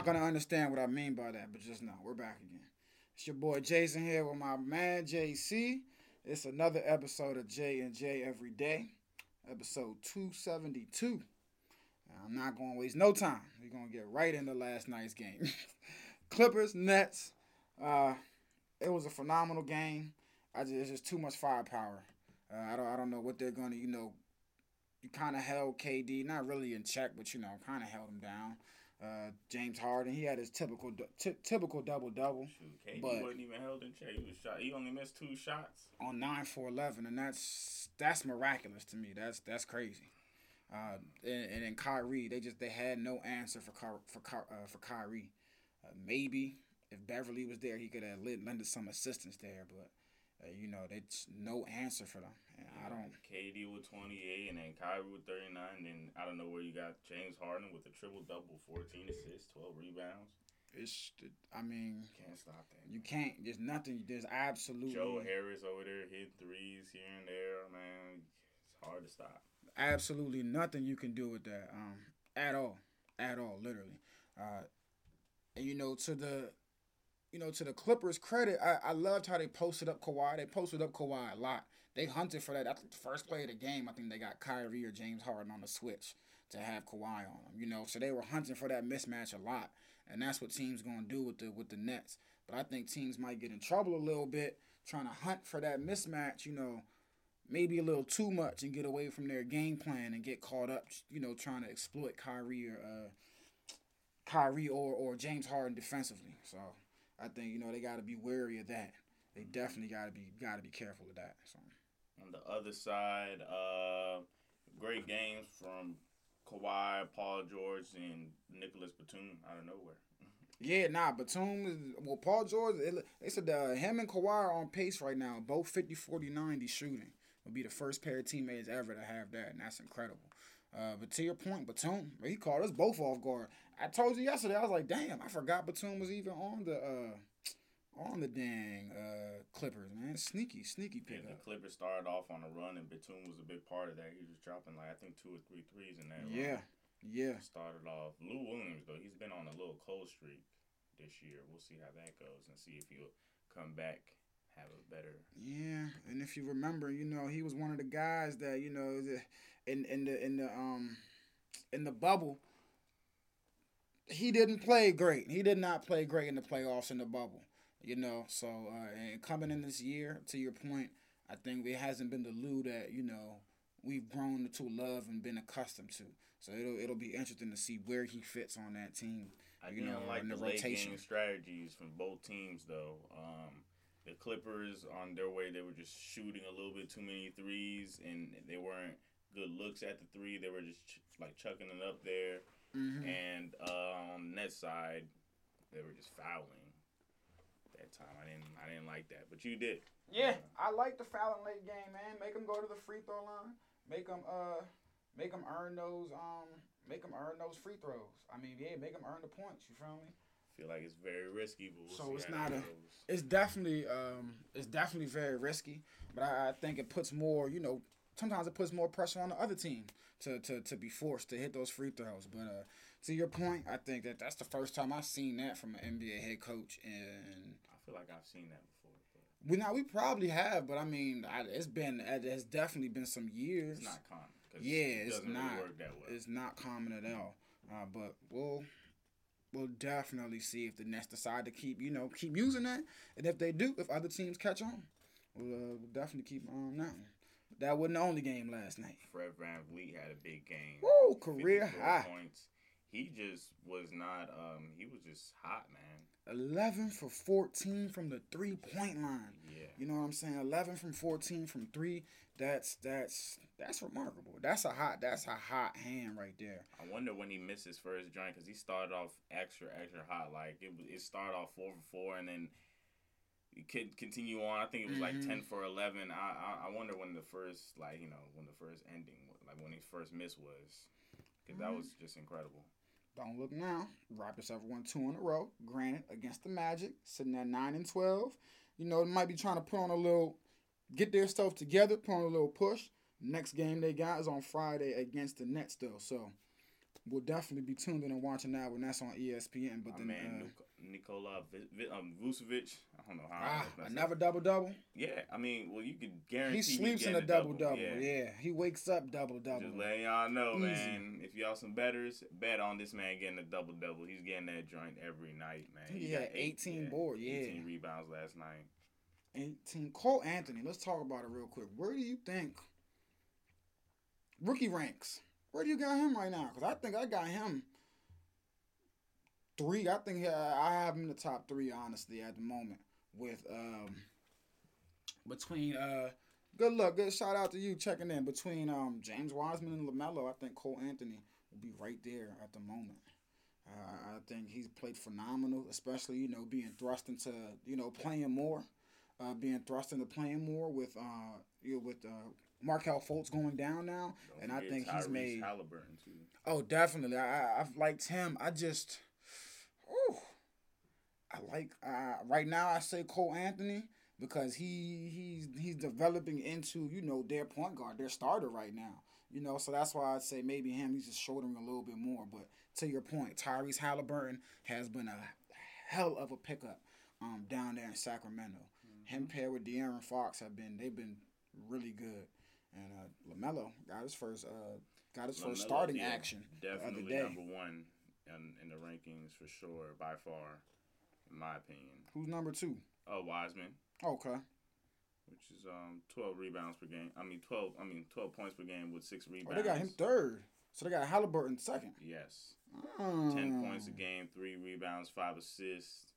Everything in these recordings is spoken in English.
Not gonna understand what I mean by that, but just know we're back again. It's your boy Jason here with my man JC. It's another episode of J and J Every Day, episode 272. I'm not gonna waste no time. We're gonna get right into last night's game. Clippers, Nets. Uh, it was a phenomenal game. I just, it's just too much firepower. Uh, I don't I don't know what they're gonna you know you kind of held KD, not really in check, but you know, kind of held him down. Uh, James Harden, he had his typical ty- typical double double KD wasn't even held in check. He was shot. He only missed two shots. on nine for eleven, and that's that's miraculous to me. That's that's crazy. Uh, and, and then Kyrie, they just they had no answer for Ky- for Ky- uh, for Kyrie. Uh, maybe if Beverley was there, he could have lent lended some assistance there, but uh, you know, just no answer for them. I don't. KD with 28 and then Kyrie with 39. And then I don't know where you got James Harden with a triple double, 14 assists, 12 rebounds. It's I mean, you Can't stop that. you can't. There's nothing. There's absolutely Joe Harris over there hitting threes here and there, man. It's hard to stop. absolutely nothing you can do with that um at all at all literally uh and you know to the you know to the clippers credit i, I loved how they posted up Kawhi. they posted up Kawhi a lot they hunted for that that's the first play of the game i think they got Kyrie or James Harden on the switch to have Kawhi on them you know so they were hunting for that mismatch a lot and that's what teams going to do with the with the Nets but i think teams might get in trouble a little bit trying to hunt for that mismatch you know maybe a little too much and get away from their game plan and get caught up, you know, trying to exploit Kyrie or uh, Kyrie or or James Harden defensively. So I think you know they got to be wary of that. They definitely got to be got to be careful of that. So On the other side, uh, great games from Kawhi, Paul George, and Nicholas Batum out of nowhere. yeah, nah, Batum is well. Paul George, it, they said uh, him and Kawhi are on pace right now, both 50, 40, 90 shooting. Will be the first pair of teammates ever to have that, and that's incredible. Uh, but to your point, Batum, he caught us both off guard. I told you yesterday, I was like, damn, I forgot Batum was even on the uh, on the dang uh, Clippers, man. Sneaky, sneaky Yeah, the. Clippers started off on a run, and Batum was a big part of that. He was dropping like I think two or three threes in that. Yeah, run. yeah. Started off Lou Williams though. He's been on a little cold streak this year. We'll see how that goes and see if he'll come back have a better. Yeah, and if you remember, you know, he was one of the guys that you know, the, in in the in the um in the bubble, he didn't play great. He did not play great in the playoffs in the bubble. You know, so uh, and coming in this year, to your point, I think it hasn't been the Lou that you know we've grown to love and been accustomed to. So it'll it'll be interesting to see where he fits on that team. I You know, like in the, the rotation. game strategies from both teams though. Um, the Clippers on their way, they were just shooting a little bit too many threes, and they weren't good looks at the three. They were just ch- like chucking it up there. hmm And uh, on the net side, they were just fouling. That time, I didn't, I didn't like that, but you did. Yeah, I like the fouling late game, man. Make them go to the free throw line. Make them uh, make them earn those um, make them earn those free throws. I mean, yeah, make them earn the points. You feel me? feel like it's very risky, but we'll So see it's how not that a- goes. It's definitely um, it's definitely very risky, but I, I think it puts more, you know, sometimes it puts more pressure on the other team to to, to be forced to hit those free throws. But uh, to your point, I think that that's the first time I've seen that from an NBA head coach, and I feel like I've seen that before, but we now we probably have, but I mean, I, it's been it's definitely been some years. it's not common. Yeah, it it's not. Really work that well. It's not common at all. Uh, but we'll we'll definitely see if the Nets decide to keep you know keep using that, and if they do, if other teams catch on, we'll, uh, we'll definitely keep on that one. That wasn't the only game last night. Fred Van Vliet had a big game. Woo, career high. points. he just was not. Um, he was just hot, man. 11 for 14 from the three point line. Yeah. You know what I'm saying? 11 from 14 from three. That's that's that's remarkable. That's a hot that's a hot hand right there. I wonder when he missed his first joint because he started off extra extra hot. Like it, it started off four for four and then it could continue on. I think it was like Mhm. ten for eleven. I, I I wonder when the first like you know when the first ending like when his first miss was because that Mhm. was just incredible. Don't look now. Raptors have won two in a row. Granted, against the Magic, sitting at nine and twelve. You know, they might be trying to put on a little, get their stuff together, put on a little push. Next game they got is on Friday against the Nets, though. So we'll definitely be tuned in and watching that when that's on ESPN. But My then, man uh, Nikola um, Vucevic. I don't know how. ah, another double double. Yeah, I mean, well, you could guarantee He sleeps in a double double. Yeah. he wakes up double double. Just letting y'all know, Easy. man. If y'all some betters, bet on this man getting a double double. He's getting that joint every night, man. He got had 18 board, yeah. 18 rebounds last night. 18. Cole Anthony, let's talk about it real quick. Where do you think rookie ranks? Where do you got him right now? Because I think I got him three. I think uh, I have him in the top three, honestly, at the moment. With um between uh good luck, good shout out to you checking in. Between um James Wiseman and LaMelo, I think Cole Anthony will be right there at the moment. Uh, I think he's played phenomenal, especially you know being thrust into you know playing more, uh, being thrust into playing more with uh you know, with uh Markelle Fultz going down now, Don't and I think he's made. Halliburton too. Oh, definitely. I I've liked him. I just, ooh, I like. Uh, right now, I say Cole Anthony because he he's he's developing into you know their point guard, their starter right now. You know, so that's why I'd say maybe him. He's just shouldering a little bit more. But to your point, Tyrese Halliburton has been a hell of a pickup um, down there in Sacramento. Him paired with De'Aaron Fox have been they've been really good. And uh, Lamelo got his first uh, got his first starting yeah, action the other Definitely day. number one in, in the rankings for sure, by far, in my opinion. Who's number two? Oh, Wiseman, Okay. which is um 12 rebounds per game. I mean 12. I mean 12 points per game with six rebounds. Oh, they got him third. So they got Halliburton second. Yes. Oh. 10 points a game, three rebounds, five assists.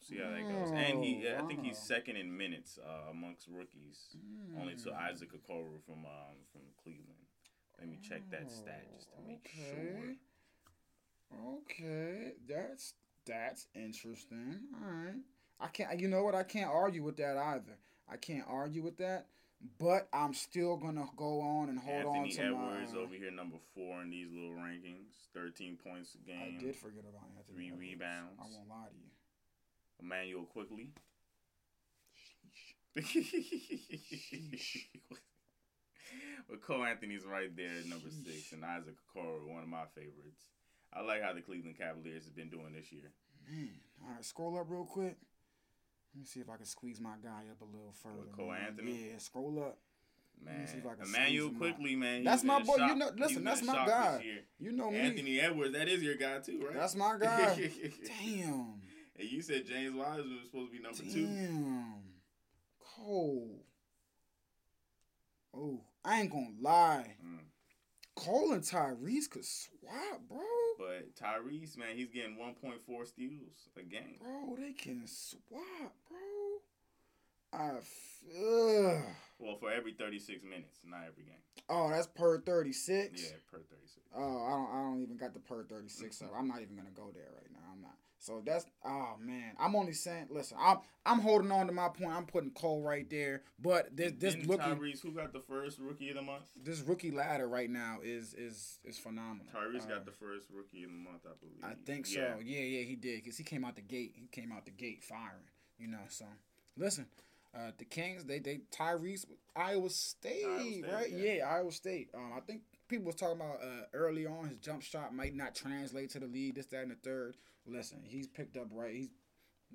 See how that goes. And he, I think he's second in minutes uh, amongst rookies, only to Mm. Isaac Okoro from um, from Cleveland. Let me check that stat just to make okay. sure. Okay, that's that's interesting. All right, I can't. You know what? I can't argue with that either. I can't argue with that. But I'm still gonna go on and hold on Anthony to Edwards my. over here, number four in these little rankings. 13 points a game. I did forget about Anthony. Three Edwards. rebounds. I won't lie to you. Immanuel Quickley. Sheesh. but Cole Anthony's right there at number six, and Isaac Okoro, one of my favorites. I like how the Cleveland Cavaliers have been doing this year. Man, all right, scroll up real quick. Let me see if I can squeeze my guy up a little further. Cole man. Anthony? Yeah, scroll up. Man, see if I can Immanuel Quickley, man. That's my boy. You know- listen, that's my guy. You know me. Anthony Edwards, that is your guy too, right? That's my guy. Damn. and you said James Wiseman was supposed to be number two. Damn. Cole. Oh, I ain't gonna lie. Mm. Cole and Tyrese could swap, bro. But Tyrese, man, he's getting 1.4 steals a game. Bro, they can swap, bro. I feel. Well, for every 36 minutes, not every game. Oh, that's per 36? Yeah, per 36. Oh, I don't I don't even got the per 36 mm-hmm. so I'm not even gonna go there right now. I'm not. So that's oh man. I'm only saying listen, I'm I'm holding on to my point. I'm putting Cole right there. But this this Didn't looking Tyrese, who got the first rookie of the month? this rookie ladder right now is is is phenomenal. Tyrese Uh, got the first rookie of the month, I believe. I think so. Yeah. Yeah, yeah, he did because he came out the gate. He came out the gate firing. You know. So listen, uh, the Kings they they Tyrese Iowa State, Iowa State, right? yeah. Yeah. Iowa State. Um, I think people was talking about uh, early on his jump shot might not translate to the league. This, that, and the third. Listen, he's picked up right. He's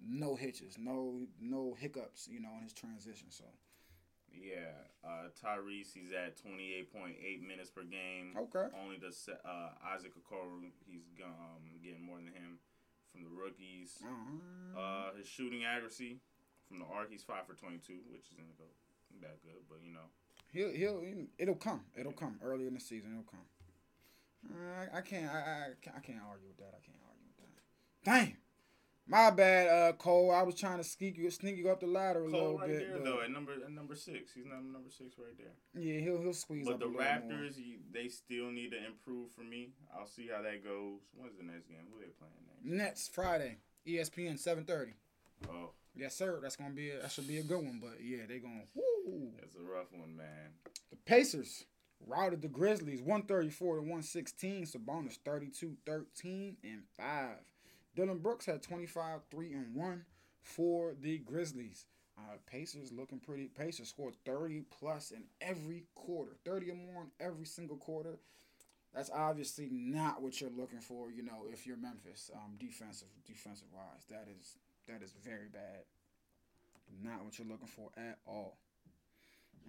no hitches, no no hiccups. You know, in his transition. So Yeah, uh, Tyrese, he's at 28.8 minutes per game. okay. Only the se- uh, Isaac Okoro, he's um, getting more than him from the rookies. Uh, Uh, his shooting accuracy from the arc, he's five for 22, which isn't go- that good, but you know. he'll he'll it'll come. It'll come early in the season. It'll come. I, I can't. I, I can't argue with that. I can't argue Damn. My bad, uh, Cole. I was trying to sneak you, sneak you up the ladder a Cole little right bit. there though at number at number six. He's not number six right there. yeah, he'll he'll squeeze But the a little more. Raptors, you, they still need to improve for me. I'll see how that goes. When's the next game? Who they playing next? Nets Friday, ESPN seven thirty. Oh, Yes, sir. That's gonna be a, that should be a good one. But yeah, they going. Woo. that's a rough one, man. The Pacers routed the Grizzlies 134 to 116. Sabonis 32, 13, and 5. Dillon Brooks had 25, 3, and 1 for the Grizzlies. Uh, Pacers looking pretty. Pacers scored 30 plus in every quarter, 30 or more in every single quarter. That's obviously not what you're looking for, you know, if you're Memphis, um, defensive defensive wise. That is that is very bad. Not what you're looking for at all.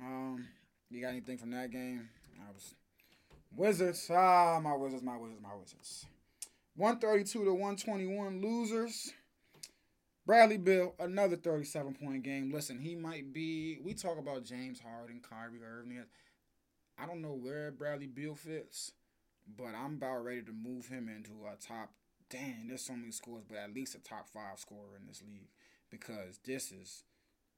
Um, you got anything from that game? I was Wizards. Ah, my Wizards, my Wizards, my Wizards. 132 to 121 losers. Bradley Beal, another 37 point game. Listen, he might be. We talk about James Harden, Kyrie Irving. I don't know where Bradley Beal fits, but I'm about ready to move him into a top. Dang, there's so many scores, but at least a top five scorer in this league because this is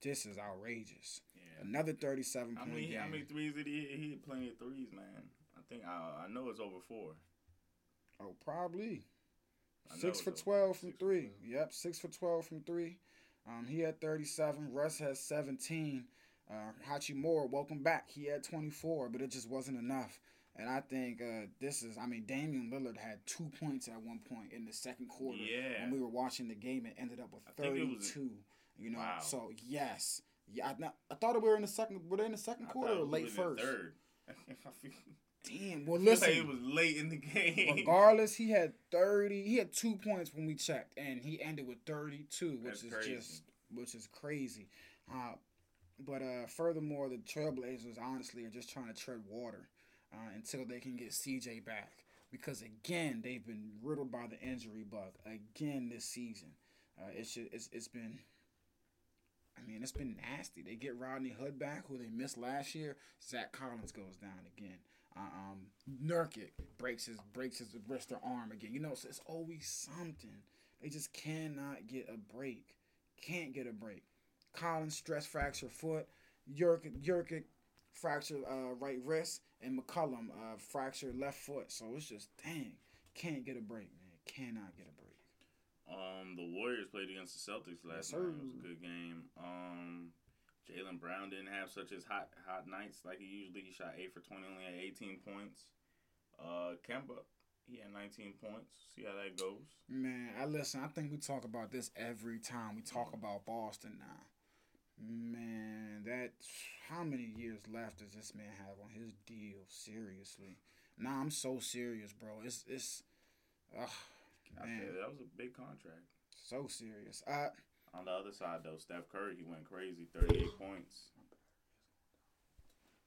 this is outrageous. Yeah. Another 37 How point many game. how many threes did he hit? He hit plenty of threes, man. I think I I know it's over four. Oh, probably. Six for 12 from six three. 12. Yep, six for 12 from three. Um, he had 37. Russ has 17. Uh, Hachimura, welcome back. He had 24, but it just wasn't enough. And I think uh, this is, I mean, Damian Lillard had two points at one point in the second quarter. Yeah. When we were watching the game, it ended up with I think it 32. was- you know, Wow. so yes. Yeah, I, I thought we were in the second. Were they in the second I quarter or late first? Third. Damn. Well, listen. like it was late in the game. Regardless, he had thirty. He had two points when we checked, and he ended with thirty-two, which That's is crazy. just which is crazy. Uh, but uh, furthermore, the Trailblazers honestly are just trying to tread water uh, until they can get CJ back, because again they've been riddled by the injury bug again this season. Uh, it's just, it's it's been. I mean, it's been nasty. They get Rodney Hood back, who they missed last year. Zach Collins goes down again. Uh, um, Nurkic breaks his breaks his wrist or arm again. You know, so it's always something. They just cannot get a break. Can't get a break. Collins stress fracture foot. Jurkic Jurkic fracture uh, right wrist, and McCollum uh, fracture left foot. So it's just dang, can't get a break, man. Cannot get a break. Um, the Warriors played against the Celtics last Yes, night. It was a good game. Um, Jaylen Brown didn't have such as hot hot nights like he usually. He shot eight for twenty, only had eighteen points. Uh, Kemba, he had nineteen points. See how that goes. Man, I listen. I think we talk about this every time we talk about Boston now. Man, that how many years left does this man have on his deal? Seriously, nah, I'm so serious, bro. It's it's, ugh, man, that was a big contract. so serious. Uh, On the other side, though, Steph Curry, he went crazy. 38 points.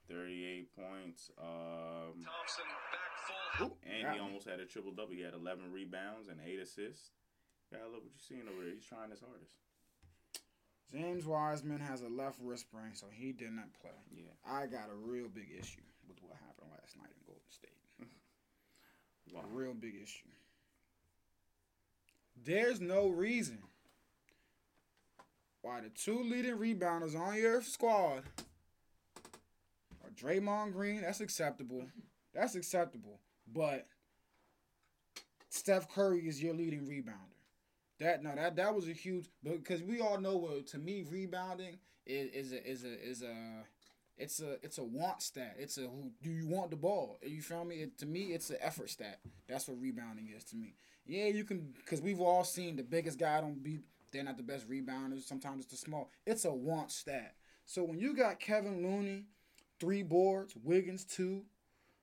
38 points. Um, Thompson back full. and he almost had a triple double. He had 11 rebounds and 8 assists. Gotta look what you're seeing over there. He's trying his hardest. James Wiseman has a left wrist sprain, so he did not play. Yeah. I got a real big issue with what happened last night in Golden State. Wow. A real big issue. There's no reason why the two leading rebounders on your squad are Draymond Green. That's acceptable. That's acceptable. But Steph Curry is your leading rebounder. That no, that that was a huge because we all know what to me rebounding is is a is a is a it's a it's a want stat. It's a who do you want the ball? You feel me? It, to me, it's an effort stat. That's what rebounding is to me. Yeah, you can because we've all seen the biggest guy don't be. They're not the best rebounders. Sometimes it's the small. It's a want stat. So when you got Kevin Looney, three boards, Wiggins two,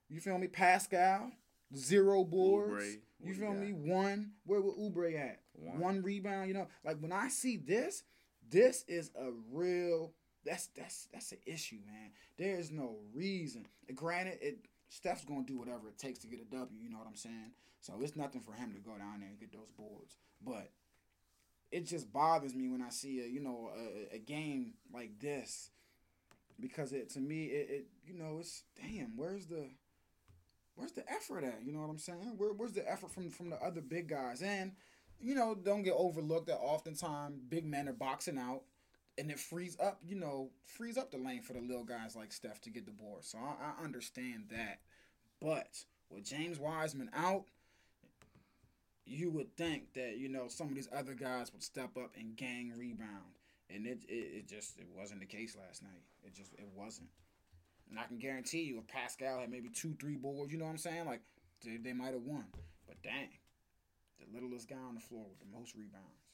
you feel me? Paschall zero boards. Oubre, you feel you me? One. Where would Oubre at? One. One rebound. You know, like when I see this, this is a real. That's that's that's an issue, man. There is no reason. Granted, it Steph's gonna do whatever it takes to get a W. You know what I'm saying? So it's nothing for him to go down there and get those boards. But it just bothers me when I see a you know a, a game like this because it to me it, it you know it's damn where's the where's the effort at? You know what I'm saying? Where, where's the effort from from the other big guys? And you know, don't get overlooked that oftentimes big men are boxing out, and it frees up, you know, frees up the lane for the little guys like Steph to get the board. So I, I understand that, but with James Wiseman out, you would think that you know some of these other guys would step up and gang rebound, and it it, it just it wasn't the case last night. It just it wasn't. And I can guarantee you, if Paschall had maybe two, three boards, you know what I'm saying? Like they, they might have won. But dang, the littlest guy on the floor with the most rebounds.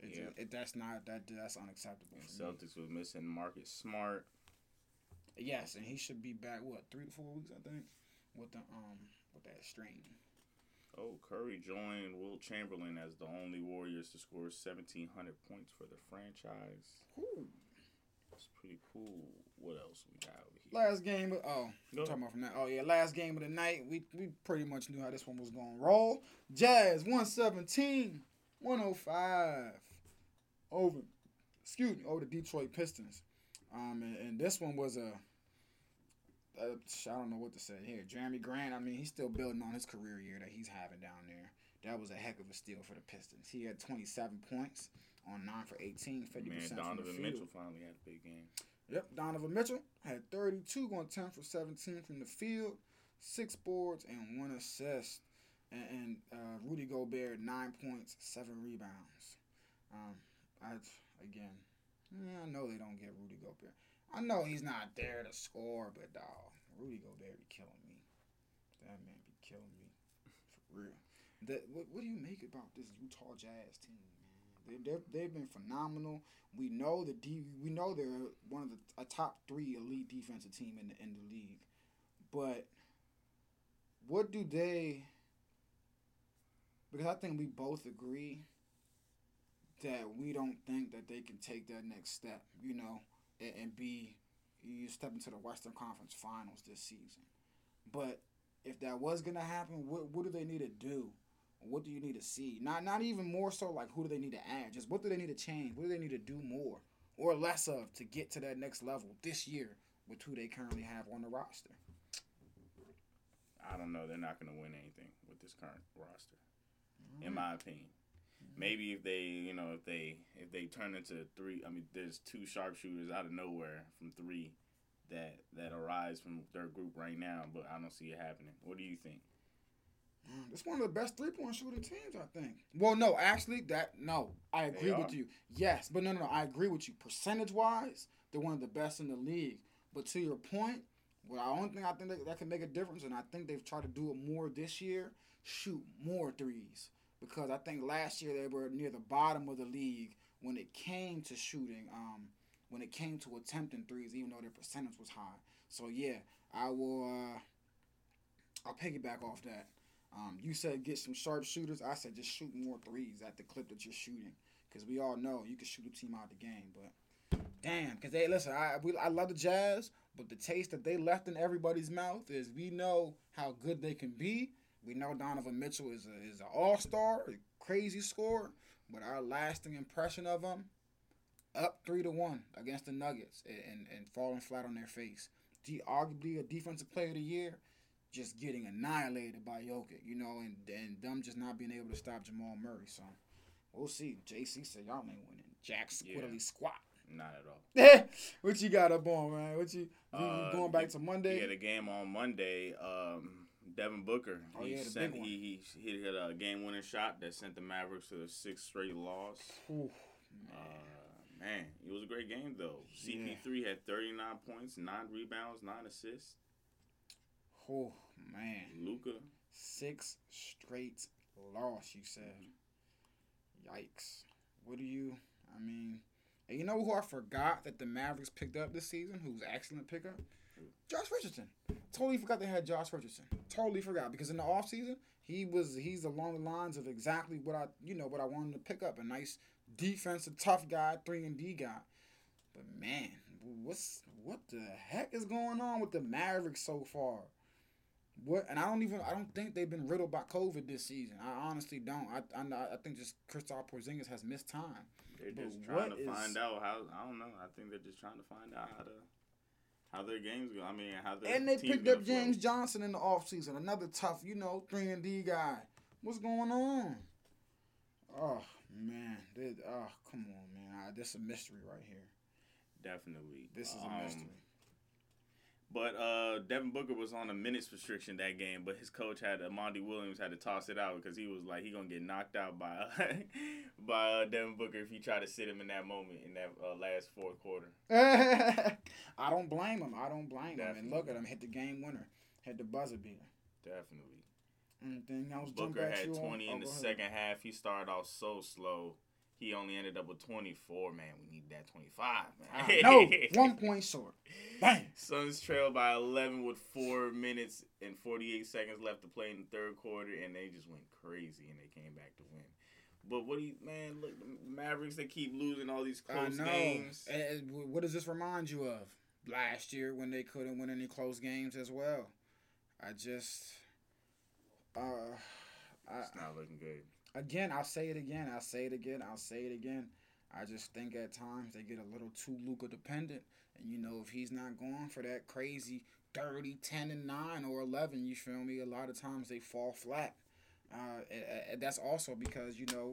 It, Yeah. it, that's not that that's unacceptable. And me. Celtics was missing Marcus Smart. Yes, and he should be back. What three to four weeks, I think, with the um with that strain. Oh, Curry joined Wilt Chamberlain as the only Warriors to score 1,700 points for the franchise. Ooh. It's pretty cool. What else we got over here? Last game of oh, talking about from that. Oh yeah, last game of the night. We we pretty much knew how this one was gonna roll. Jazz 117, 105 over excuse me, over the Detroit Pistons. Um and, and this one was a uh, I don't know what to say here. Jerami Grant, I mean, he's still building on his career year that he's having down there. That was a heck of a steal for the Pistons. He had 27 points on 9 for 18, 50% Man, from the Donovan field. Mitchell finally had a big game. Yep, Donovan Mitchell had 32, going 10 for 17 from the field, six boards, and one assist. And, and uh, Rudy Gobert, nine points, seven rebounds. Um, I again, yeah, I know they don't get Rudy Gobert. I know he's not there to score, but dog, Rudy Gobert be killing me. That man be killing me for real. That what, what do you make about this Utah Jazz team, man? They they've, been phenomenal. We know the D, we know they're one of the a top three elite defensive team in the in the league, but what do they? Because I think we both agree that we don't think that they can take that next step, you know, and, and be you step into the Western Conference Finals this season. But if that was gonna happen, what what do they need to do? What do you need to see? Not not even more so like who do they need to add? Just what do they need to change? What do they need to do more or less of to get to that next level this year with who they currently have on the roster? I don't know. They're not going to win anything with this current roster, in mm-hmm. my opinion. Maybe if they, you know, if they if they turn into three. I mean, there's two sharpshooters out of nowhere from three that that arise from their group right now, but I don't see it happening. What do you think? Mm, It's one of the best three point shooting teams, I think. Well, no, actually, that no, I agree with you. Yes, but no, no, no, I agree with you. Percentage wise, they're one of the best in the league. But to your point, well, the only thing I think that, that can make a difference, and I think they've tried to do it more this year, shoot more threes. Because I think last year they were near the bottom of the league when it came to shooting, um, when it came to attempting threes, even though their percentage was high. So yeah, I will. Uh, I'll piggyback off that. Um, you said get some sharp shooters. I said just shoot more threes at the clip that you're shooting, because we all know you can shoot a team out of the game. But damn, because they listen. I we, I love the Jazz, but the taste that they left in everybody's mouth is we know how good they can be. We know Donovan Mitchell is a, is an all star, crazy scorer, but our lasting impression of him up three to one against the Nuggets and, and, and falling flat on their face. De- arguably a defensive player of the year, just getting annihilated by Jokic, you know, and and them just not being able to stop Jamal Murray. So we'll see. JC said y'all ain't winning. Jack squiddly Yeah. squat. Not at all. what you got up on, man? What you, you, Uh, going back the- to Monday? Yeah, the game on Monday. Um, Devin Booker. Oh, he yeah, sent he he he hit a game winning shot that sent the Mavericks to the sixth straight loss. Ooh, Uh, man, it was a great game though. CP3 had 39 points, nine rebounds, nine assists. oh man, Luka, six straight loss. You said, yikes. What do you? I mean, and you know who I forgot that the Mavericks picked up this season? Who's excellent pickup? Josh Richardson. Totally forgot they had Josh Richardson. Totally forgot because in the offseason, he was he's along the lines of exactly what I you know what I wanted to pick up a nice defensive tough guy, three and D guy. But man, what's what the heck is going on with the Mavericks so far? What and I don't even I don't think they've been riddled by COVID this season. I honestly don't. I I, I think just Kristaps Porzingis has missed time. they're But just trying to is- find out how. I don't know. I think they're just trying to find out how to How their games go? I mean, how their And they picked up. James Johnson in the offseason, another tough, you know, three and D guy. What's going on? Oh man, this, oh come on, man, I, this is a mystery right here. Definitely. This is a Um, mystery. But uh, Devin Booker was on a minutes restriction that game, but his coach had uh, Monty Williams had to toss it out because he was like he gonna get knocked out by by uh, Devin Booker if he tried to sit him in that moment in that uh, last fourth quarter. I don't blame him. I don't blame him. And look at him, hit the game winner, hit the buzzer beater. Definitely. Anything else? jump Booker had you on? 20 Oh, in the second half. He started off so slow. He only ended up with 24. Man, we need that 25. Man. I know, one point short. Bang. Suns trailed by 11 with four minutes and 48 seconds left to play in the third quarter, and they just went crazy and they came back to win. But what do you, man? Look, the Mavericks they keep losing all these close games. And what does this remind you of? Last year when they couldn't win any close games as well. I just, uh, I, It's not looking good. again, I'll say it again. I'll say it again. I'll say it again. I just think at times they get a little too Luka dependent. And, you know, if he's not going for that crazy 30, 10, and 9 or 11, you feel me? A lot of times they fall flat. Uh, and- and that's also because, you know,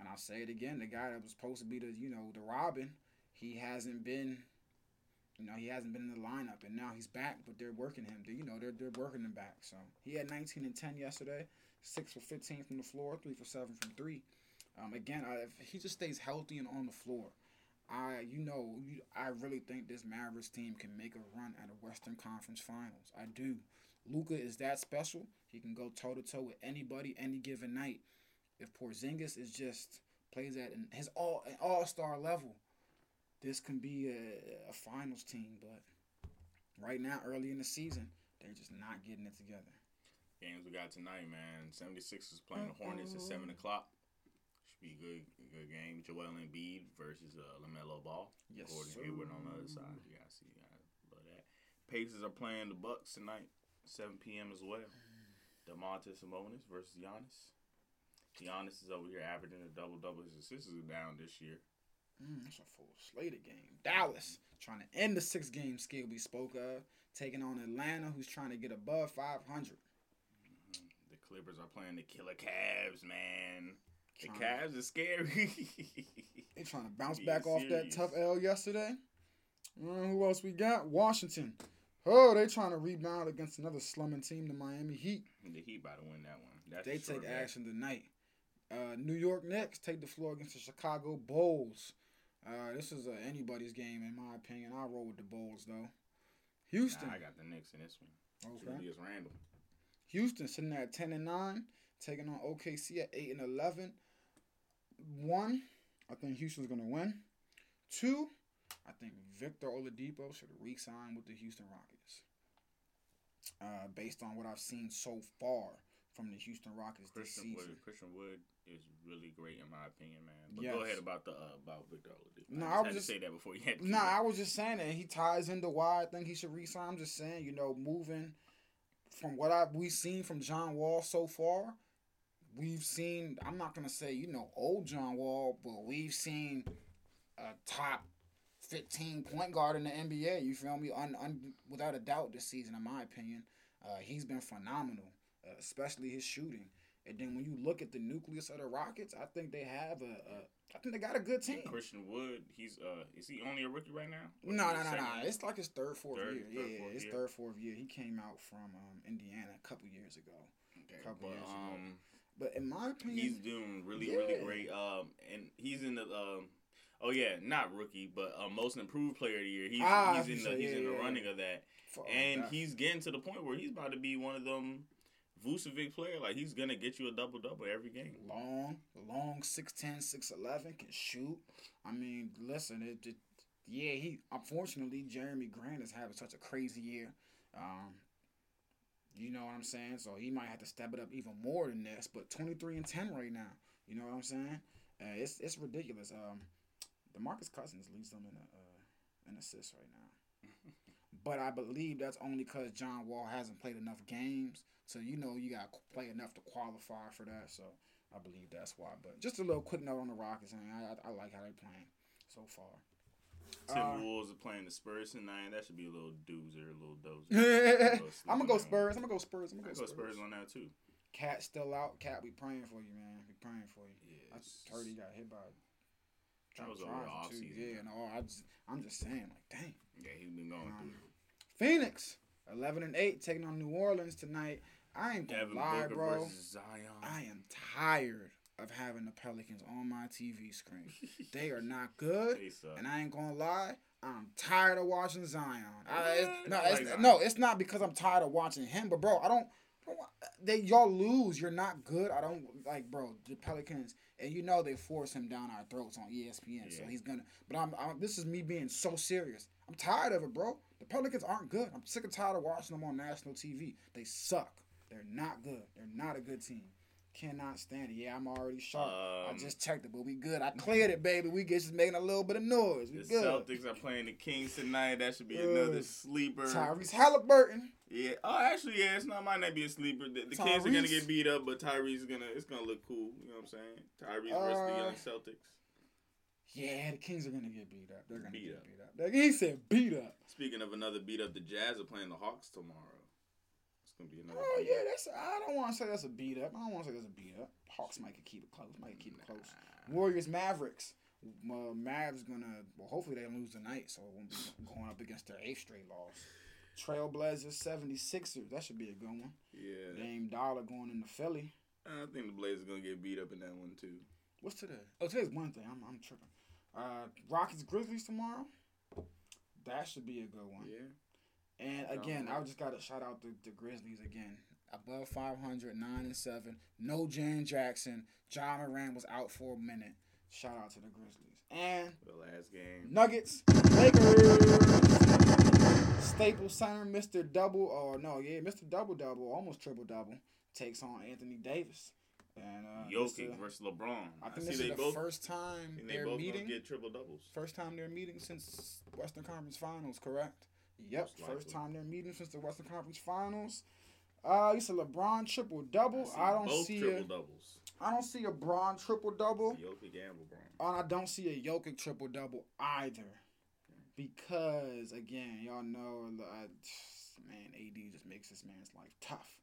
and I'll say it again, the guy that was supposed to be the, you know, the Robin, he hasn't been, you know, he hasn't been in the lineup. And now he's back, but they're working him. They, you know, they're, they're working him back. So he had 19 and 10 yesterday six for 15 from the floor, three for seven from three. Um, again, I, if he just stays healthy and on the floor, I, you know, you, I really think this Mavericks team can make a run at a Western Conference Finals. I do. Luka is that special. He can go toe to toe with anybody any given night. If Porzingis is just plays at an, his all all star level, this can be a, a finals team. But right now, early in the season, they're just not getting it together. Games we got tonight, man. 76ers playing the Hornets at 7 o'clock. Should be a good, good game. Joel Embiid versus uh, LaMelo Ball. Yes, Gordon sir. Hayward on the other side. You gotta see, you gotta love that. Pacers are playing the Bucks tonight, 7 p.m. as well. Domantas Sabonis versus Giannis. Giannis is over here averaging a double double. His assists are down this year. Mm, that's a full slated game. Dallas trying to end the six game skill we spoke of, taking on Atlanta, who's trying to get above 500. The Clippers are playing the Killer Cavs, man. The Cavs are scary. They're trying to bounce Be back off that tough L yesterday. Mm, who else we got? Washington. Oh, they trying to rebound against another slumming team, the Miami Heat. the Heat about to win that one. That's They take action tonight. Uh, New York Knicks take the floor against the Chicago Bulls. Uh, this is uh, anybody's game, in my opinion. I'll roll with the Bulls, though. Houston. Nah, I got the Knicks in this one. Okay. Julius Randle. Houston sitting at ten and nine, taking on OKC at eight and eleven. One, I think Houston's gonna win. Two, I think Victor Oladipo should re-sign with the Houston Rockets. Uh, based on what I've seen so far from the Houston Rockets this season. Wood. Christian Wood is really great in my opinion, man. But Yes. go ahead about the uh, about Victor Oladipo. No, I I was just- say that before you had. to Nah, I was just saying that he ties into why I think he should resign. I'm just saying, you know, moving from what I've we've seen from John Wall so far, we've seen. I'm not gonna say you know old John Wall, but we've seen a top 15 point guard in the NBA. You feel me? Un, un, without a doubt, this season, in my opinion, uh, he's been phenomenal, uh, especially his shooting. And then when you look at the nucleus of the Rockets, I think they have a, a I think they got a good team. Christian Wood, he's uh, is he only a rookie right now? Or No, no, no, no. It's like his third, fourth Third- year. third, yeah, fourth his year. third, fourth year. He came out from um, Indiana a couple years ago. Okay, couple but years ago. um, But in my opinion, he's doing really, really great. Um, and he's in the um. Oh yeah, not rookie, but uh, most improved player of the year. He's Ah, he's in the he's yeah, in the yeah, running yeah. of that, for- and he's getting to the point where he's about to be one of them Vucevic player. Like he's gonna get you a double double every game. long, long, 6'10", 6'11", can shoot. I mean, listen, it, it yeah, he unfortunately Jerami Grant is having such a crazy year. Um, you know what I'm saying? So he might have to step it up even more than this. But 23 and 10 right now. You know what I'm saying? Uh, it's it's ridiculous. Um, Demarcus Cousins leads them in a, uh, in assists right now. But I believe that's only because John Wall hasn't played enough games. So you know you got to play enough to qualify for that. So I believe that's why. But just a little quick note on the Rockets. I mean, I, I, like how they're playing so far. Timberwolves are playing the Spurs tonight. That should be a little doozer, a little dozer. I'm gonna go Spurs. I'm gonna go Spurs. I'm gonna go go Spurs Spurs. on that too. Cat still out. Cat, we praying for you, man. We praying for you. Yeah, I heard he got hit by. That was over drive the or two. offseason. Yeah, no, I just, I'm just saying, like, dang. Yeah, he's been going Um, through. Phoenix, 11 and 8, taking on New Orleans tonight. I ain't gonna Devin lie, Booker bro. I am tired of having the Pelicans on my TV screen. they are not good, and I ain't gonna lie. I'm tired of watching Zion. I, it's, no, it's, like no, it's not because I'm tired of watching him, but bro, I don't. I don't They y'all lose. You're not good. I don't like, bro. The Pelicans, and you know they force him down our throats on ESPN, so he's gonna. But I'm, I'm. This is me being so serious. I'm tired of it, bro. The Pelicans aren't good. I'm sick and tired of watching them on national TV. They suck. They're not good. They're not a good team. Cannot stand it. Yeah, I'm already sharp. I Um, just checked it, but we good. I cleared it, baby. We just making a little bit of noise. We The good. Celtics are playing the Kings tonight. That should be Uh, another sleeper. Tyrese Halliburton. Yeah. Oh, actually, yeah. It's not might not be a sleeper. The, the Kings are gonna get beat up, but Tyrese is gonna. It's gonna look cool. You know what I'm saying? Tyrese versus the Uh, young Celtics. Yeah, the Kings are gonna get beat up. They're gonna Beat get up. beat up. Like, He said beat up. Speaking of another beat up, the Jazz are playing the Hawks tomorrow. It's gonna be another. Oh beat yeah, that's. I don't want to say that's a beat up. I don't want to say that's a beat up. Hawks might keep it close. Might keep it close. Warriors Mavericks. Uh, Mavs gonna. Well, hopefully they lose tonight, so it won't be going up against their eighth straight loss. Trailblazers 76ers. That should be a good one. Yeah. Dame Dollar going into Philly. I think the Blazers gonna get beat up in that one too. What's today? Oh, today's Wednesday. I'm, I'm tripping. Uh, Rockets Grizzlies tomorrow. That should be a good one. Yeah. And again. I just gotta shout out the, the Grizzlies again. Above 500, 9 and 7. No Jan Jackson. Ja Morant was out for a minute. Shout out to the Grizzlies. And The last game. Nuggets, Lakers. Staples Center, Mr. Double, or no, yeah, Mr. Double Double, almost triple double, takes on Anthony Davis. And uh, Jokic Mr. versus LeBron. I think see this they is the both. first time and they they're both meeting. gonna get triple doubles. First time they're meeting since Western Conference Finals, correct? Yep, first time they're meeting since the Western Conference Finals. Uh, you said LeBron triple double. see I, don't both see triple a, doubles. I don't see a Braun triple double. Jokic and LeBron. And I don't see a Jokic triple double either. Because again, y'all know, uh, man, AD just makes this man's life tough,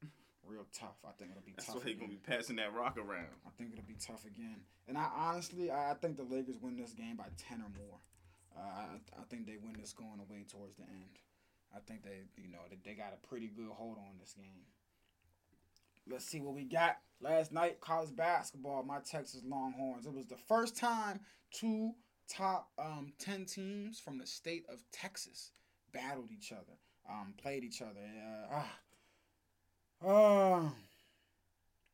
real tough. I think it'll be That's tough. why he's gonna be passing that rock around. I think it'll be tough again. And I honestly, I I think the Lakers win this game by ten or more. Uh, I, I think they win this going away towards the end. I think they, you know, they, they got a pretty good hold on this game. Let's see what we got. Last night, college basketball, my Texas Longhorns. It was the first time two top um, 10 teams from the state of Texas battled each other, um, played each other. Uh, ah, oh,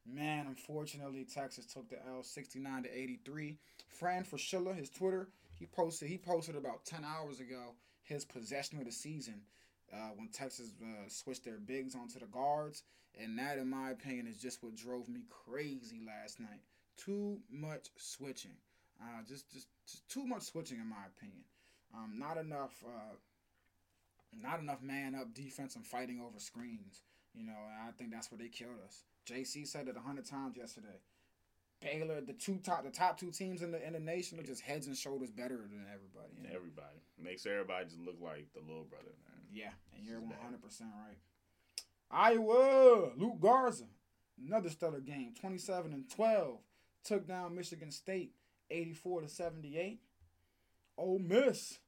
man, unfortunately, Texas took the L 69 to 83. Fran Fraschilla, his Twitter, he posted he posted about 10 hours ago his possession of the season uh, when Texas uh, switched their bigs onto the guards. And that, in my opinion, is just what drove me crazy last night. Too much switching. Uh, just, just, just too much switching, in my opinion. Um, not enough, uh, not enough man up defense and fighting over screens. You know, and I think that's where they killed us. JC said it a hundred times yesterday. Baylor, the two top, the top two teams in the in the nation are just heads and shoulders better than everybody. And Everybody makes everybody just look like the little brother, man. yeah, and you're one hundred percent right. Iowa, Luke Garza, another stellar game, twenty-seven and twelve, took down Michigan State, eighty-four to seventy-eight. Ole Miss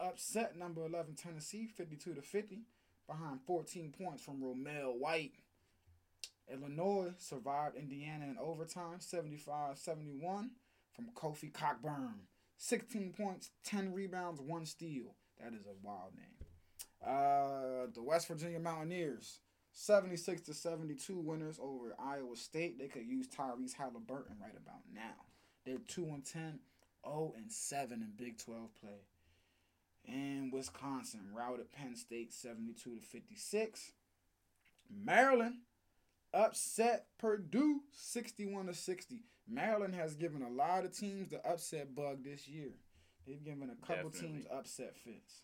upset number eleven Tennessee, fifty-two to fifty, behind fourteen points from Romel White. Illinois survived Indiana in overtime, 75-71 from Kofi Cockburn. 16 points, 10 rebounds, 1 steal. That is a wild name. Uh, the West Virginia Mountaineers, 76 to 72 winners over Iowa State. They could use Tyrese Halliburton right about now. They're 2 and 10, 0 and 7 in Big 12 play. And Wisconsin routed Penn State 72 to 56. Maryland upset Purdue 61 to 60. Maryland has given a lot of teams the upset bug this year. They've given a couple Definitely. teams upset fits.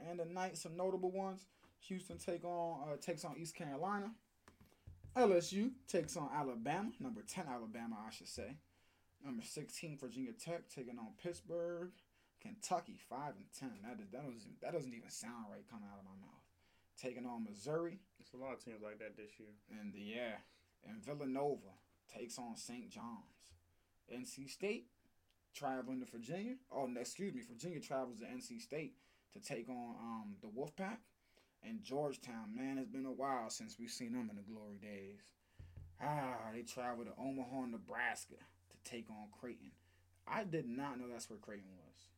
And tonight, some notable ones. Houston take on uh, takes on East Carolina. LSU takes on Alabama, number 10 Alabama, I should say. Number 16 Virginia Tech taking on Pittsburgh. Kentucky five and ten. That that doesn't that doesn't even sound right coming out of my mouth. Taking on Missouri It's a lot of teams like that this year. and the, yeah, and Villanova takes on St. John's. NC State traveling to Virginia. Oh, no, excuse me, Virginia travels to NC State to take on um the Wolfpack. And Georgetown, man, it's been a while since we've seen them in the glory days. Ah, they travel to Omaha, Nebraska to take on Creighton. I did not know that's where Creighton was.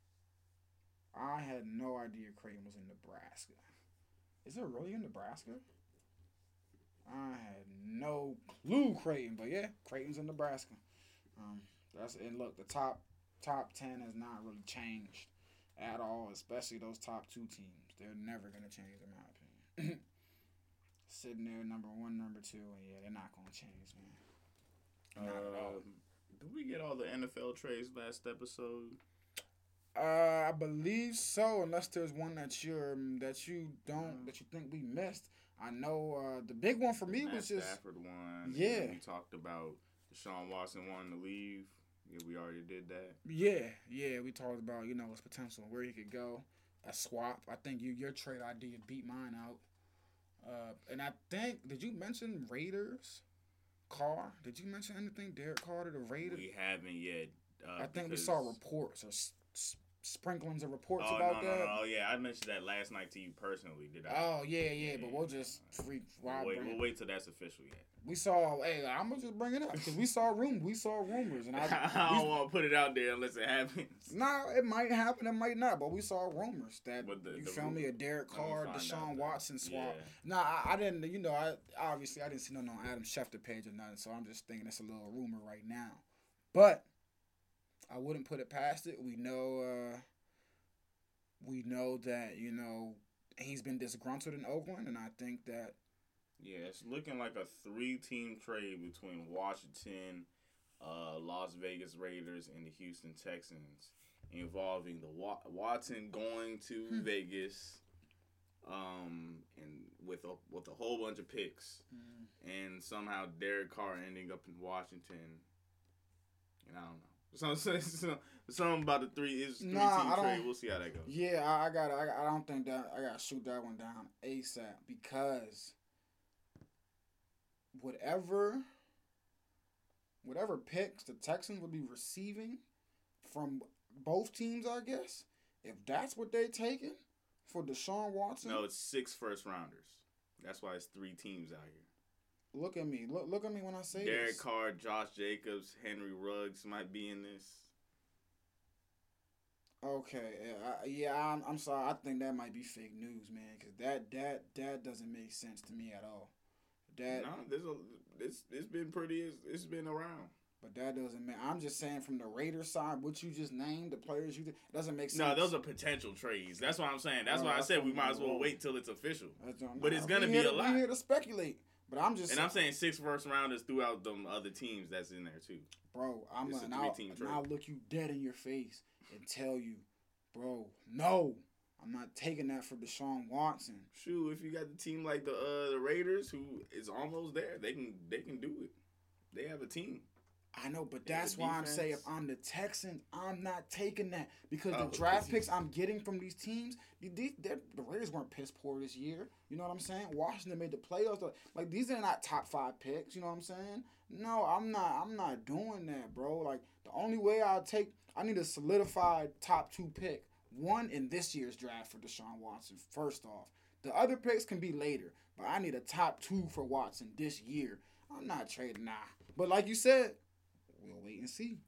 I had no idea Creighton was in Nebraska. Is it really in Nebraska? I had no clue Creighton, but yeah, Creighton's in Nebraska. Um, that's and look, the top top ten has not really changed at all, especially those top two teams. They're never gonna change, in my opinion. Sitting there, number one, number two, and yeah, they're not gonna change, man. Not at all. Did we get all the NFL trades last episode? Uh, I believe so, unless there's one that you're that you don't that you think we missed. I know uh, the big one for me Matt was just Stafford one. Yeah. We talked about Deshaun Watson wanting to leave. Yeah, we already did that. yeah, yeah. We talked about you know his potential, where he could go, a swap. I think you your trade idea beat mine out. Uh, and I think did you mention Raiders? Carr? Did you mention anything? Derek Carr to the Raiders? We haven't yet. Uh, I think we saw reports or s- s- sprinklings of reports Oh, about no, that. no. Oh, yeah, I mentioned that last night to you personally. Did I? Oh yeah, yeah, but we'll just. We'll wait, we'll wait till that's official yet. We saw. Hey, I'm gonna just bring it up because we saw room. We saw rumors, and I. I don't want to put it out there unless it happens. Nah, it might happen, it might not, but we saw rumors that the- you the feel me a Derek Carr, Deshaun. Watson swap. Yeah. Nah, I, I didn't. You know, I obviously I didn't see nothing on Adam Schefter page or nothing, so I'm just thinking it's a little rumor right now. But I wouldn't put it past it. We know. uh We know that you know he's been disgruntled in Oakland, and I think that Yeah, it's looking like a three-team trade between Washington, uh, Las Vegas Raiders, and the Houston Texans, involving the Wa- Watson going to Hmm. Vegas, um, and with a with a whole bunch of picks, and somehow Derek Carr ending up in Washington. And I don't know. So, so, so something about the three is three Nah, team trade. We'll see how that goes. Yeah, I, I got. I, I don't think that I got to shoot that one down ASAP because whatever, whatever picks the Texans would be receiving from both teams, I guess, if that's what they're taking for Deshaun Watson, No, it's six first rounders. That's why it's three teams out here. Look at me, look look at me when I say Derek this. Carr, Josh Jacobs, Henry Ruggs might be in this. Okay, yeah, I, yeah, I'm, I'm sorry. I think that might be fake news, man, because that that that doesn't make sense to me at all. That no, there's a it's it's been pretty it's, it's been around. But that doesn't mean I'm just saying from the Raiders side, what you just named, the players you did, doesn't make sense. No, those are potential trades. That's what I'm saying. That's Oh, why I said we might as well wait till it's official. But it's gonna be here a lot. We here to speculate, but I'm just And I'm saying six first rounders throughout them other teams that's in there too. bro, I'm it's a gonna I'll, and. I'll look you dead in your face and tell you, bro, no, I'm not taking that for Deshaun Watson. Shoot, if you got the team like the uh, the Raiders who is almost there, they can they can do it. They have a team. I know, but that's why I'm saying if. I'm the Texans, I'm not taking that because Oh, the draft picks I'm getting from these teams, these, the Raiders weren't piss poor this year. You know what I'm saying? Washington made the playoffs. Like these are not top five picks. You know what I'm saying? No, I'm not. I'm not doing that, bro. Like the only way I'll take, I need a solidified top two pick. One in this year's draft for Deshaun Watson. First off, the other picks can be later, but I need a top two for Watson this year. I'm not trading nah. But like you said, we'll wait and see.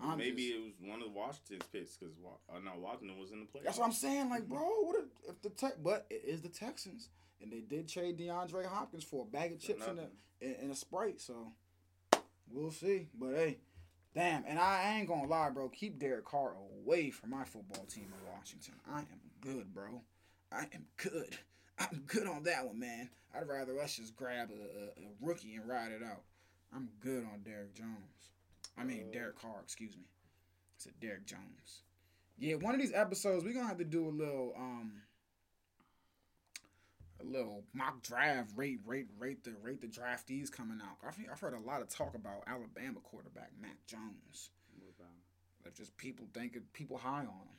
I'm Maybe just- it was one of Washington's picks because uh, no, Washington was in the playoffs. that's what I'm saying. Like, bro, what if, if the tech? But it is the Texans, and they did trade DeAndre Hopkins for a bag of chips and a and a sprite. So we'll see. But hey, damn, and I ain't gonna lie, bro. Keep Derek Carr away from my football team in Washington. I am good, bro. I am good. I'm good on that one, man. I'd rather us just grab a, a, a rookie and ride it out. I'm good on Derek Jones. I mean, Uh, Derek Carr, excuse me. I said Derek Jones. Yeah, one of these episodes we're gonna have to do a little um a little mock draft rate rate rate the rate the draftees coming out. I think I've heard a lot of talk about Alabama quarterback Mac Jones. Like just people thinking people high on him.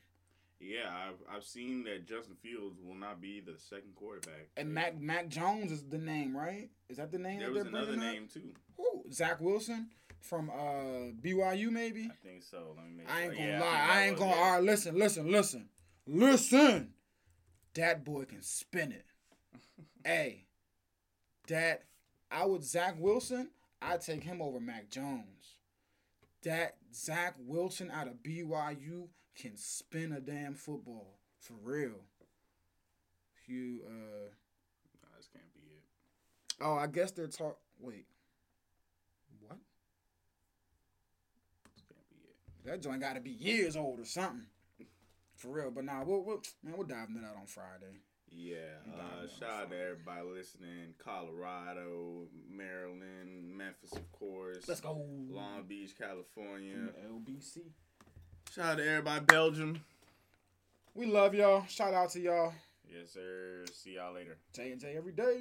Yeah, I've I've seen that Justin Fields will not be the second quarterback. And. Mac Mac Jones is the name, right? Is that the name there that was another bringing up? name too. Who? Zach Wilson from uh BYU, maybe. I think so. Let me make I ain't gonna Yeah, lie. think I ain't gonna. All right, listen, listen, listen, listen. That boy can spin it. hey, that I would Zach Wilson. I'd take him over Mac Jones. That Zach Wilson out of BYU can spin a damn football for real. You uh Nah, this can't be it. oh, I guess they're talk. Wait, what? This can't be it. That joint got to be years old or something. For real, but nah, we'll, we'll man, we'll dive into that on Friday. Yeah. Uh, dialed in on shout out to everybody listening. Colorado, Maryland, Memphis, of course. Let's go. Long Beach, California. LBC. Shout out to everybody, Belgium. We love y'all. Shout out to y'all. Yes, sir. See y'all later. J and J every day.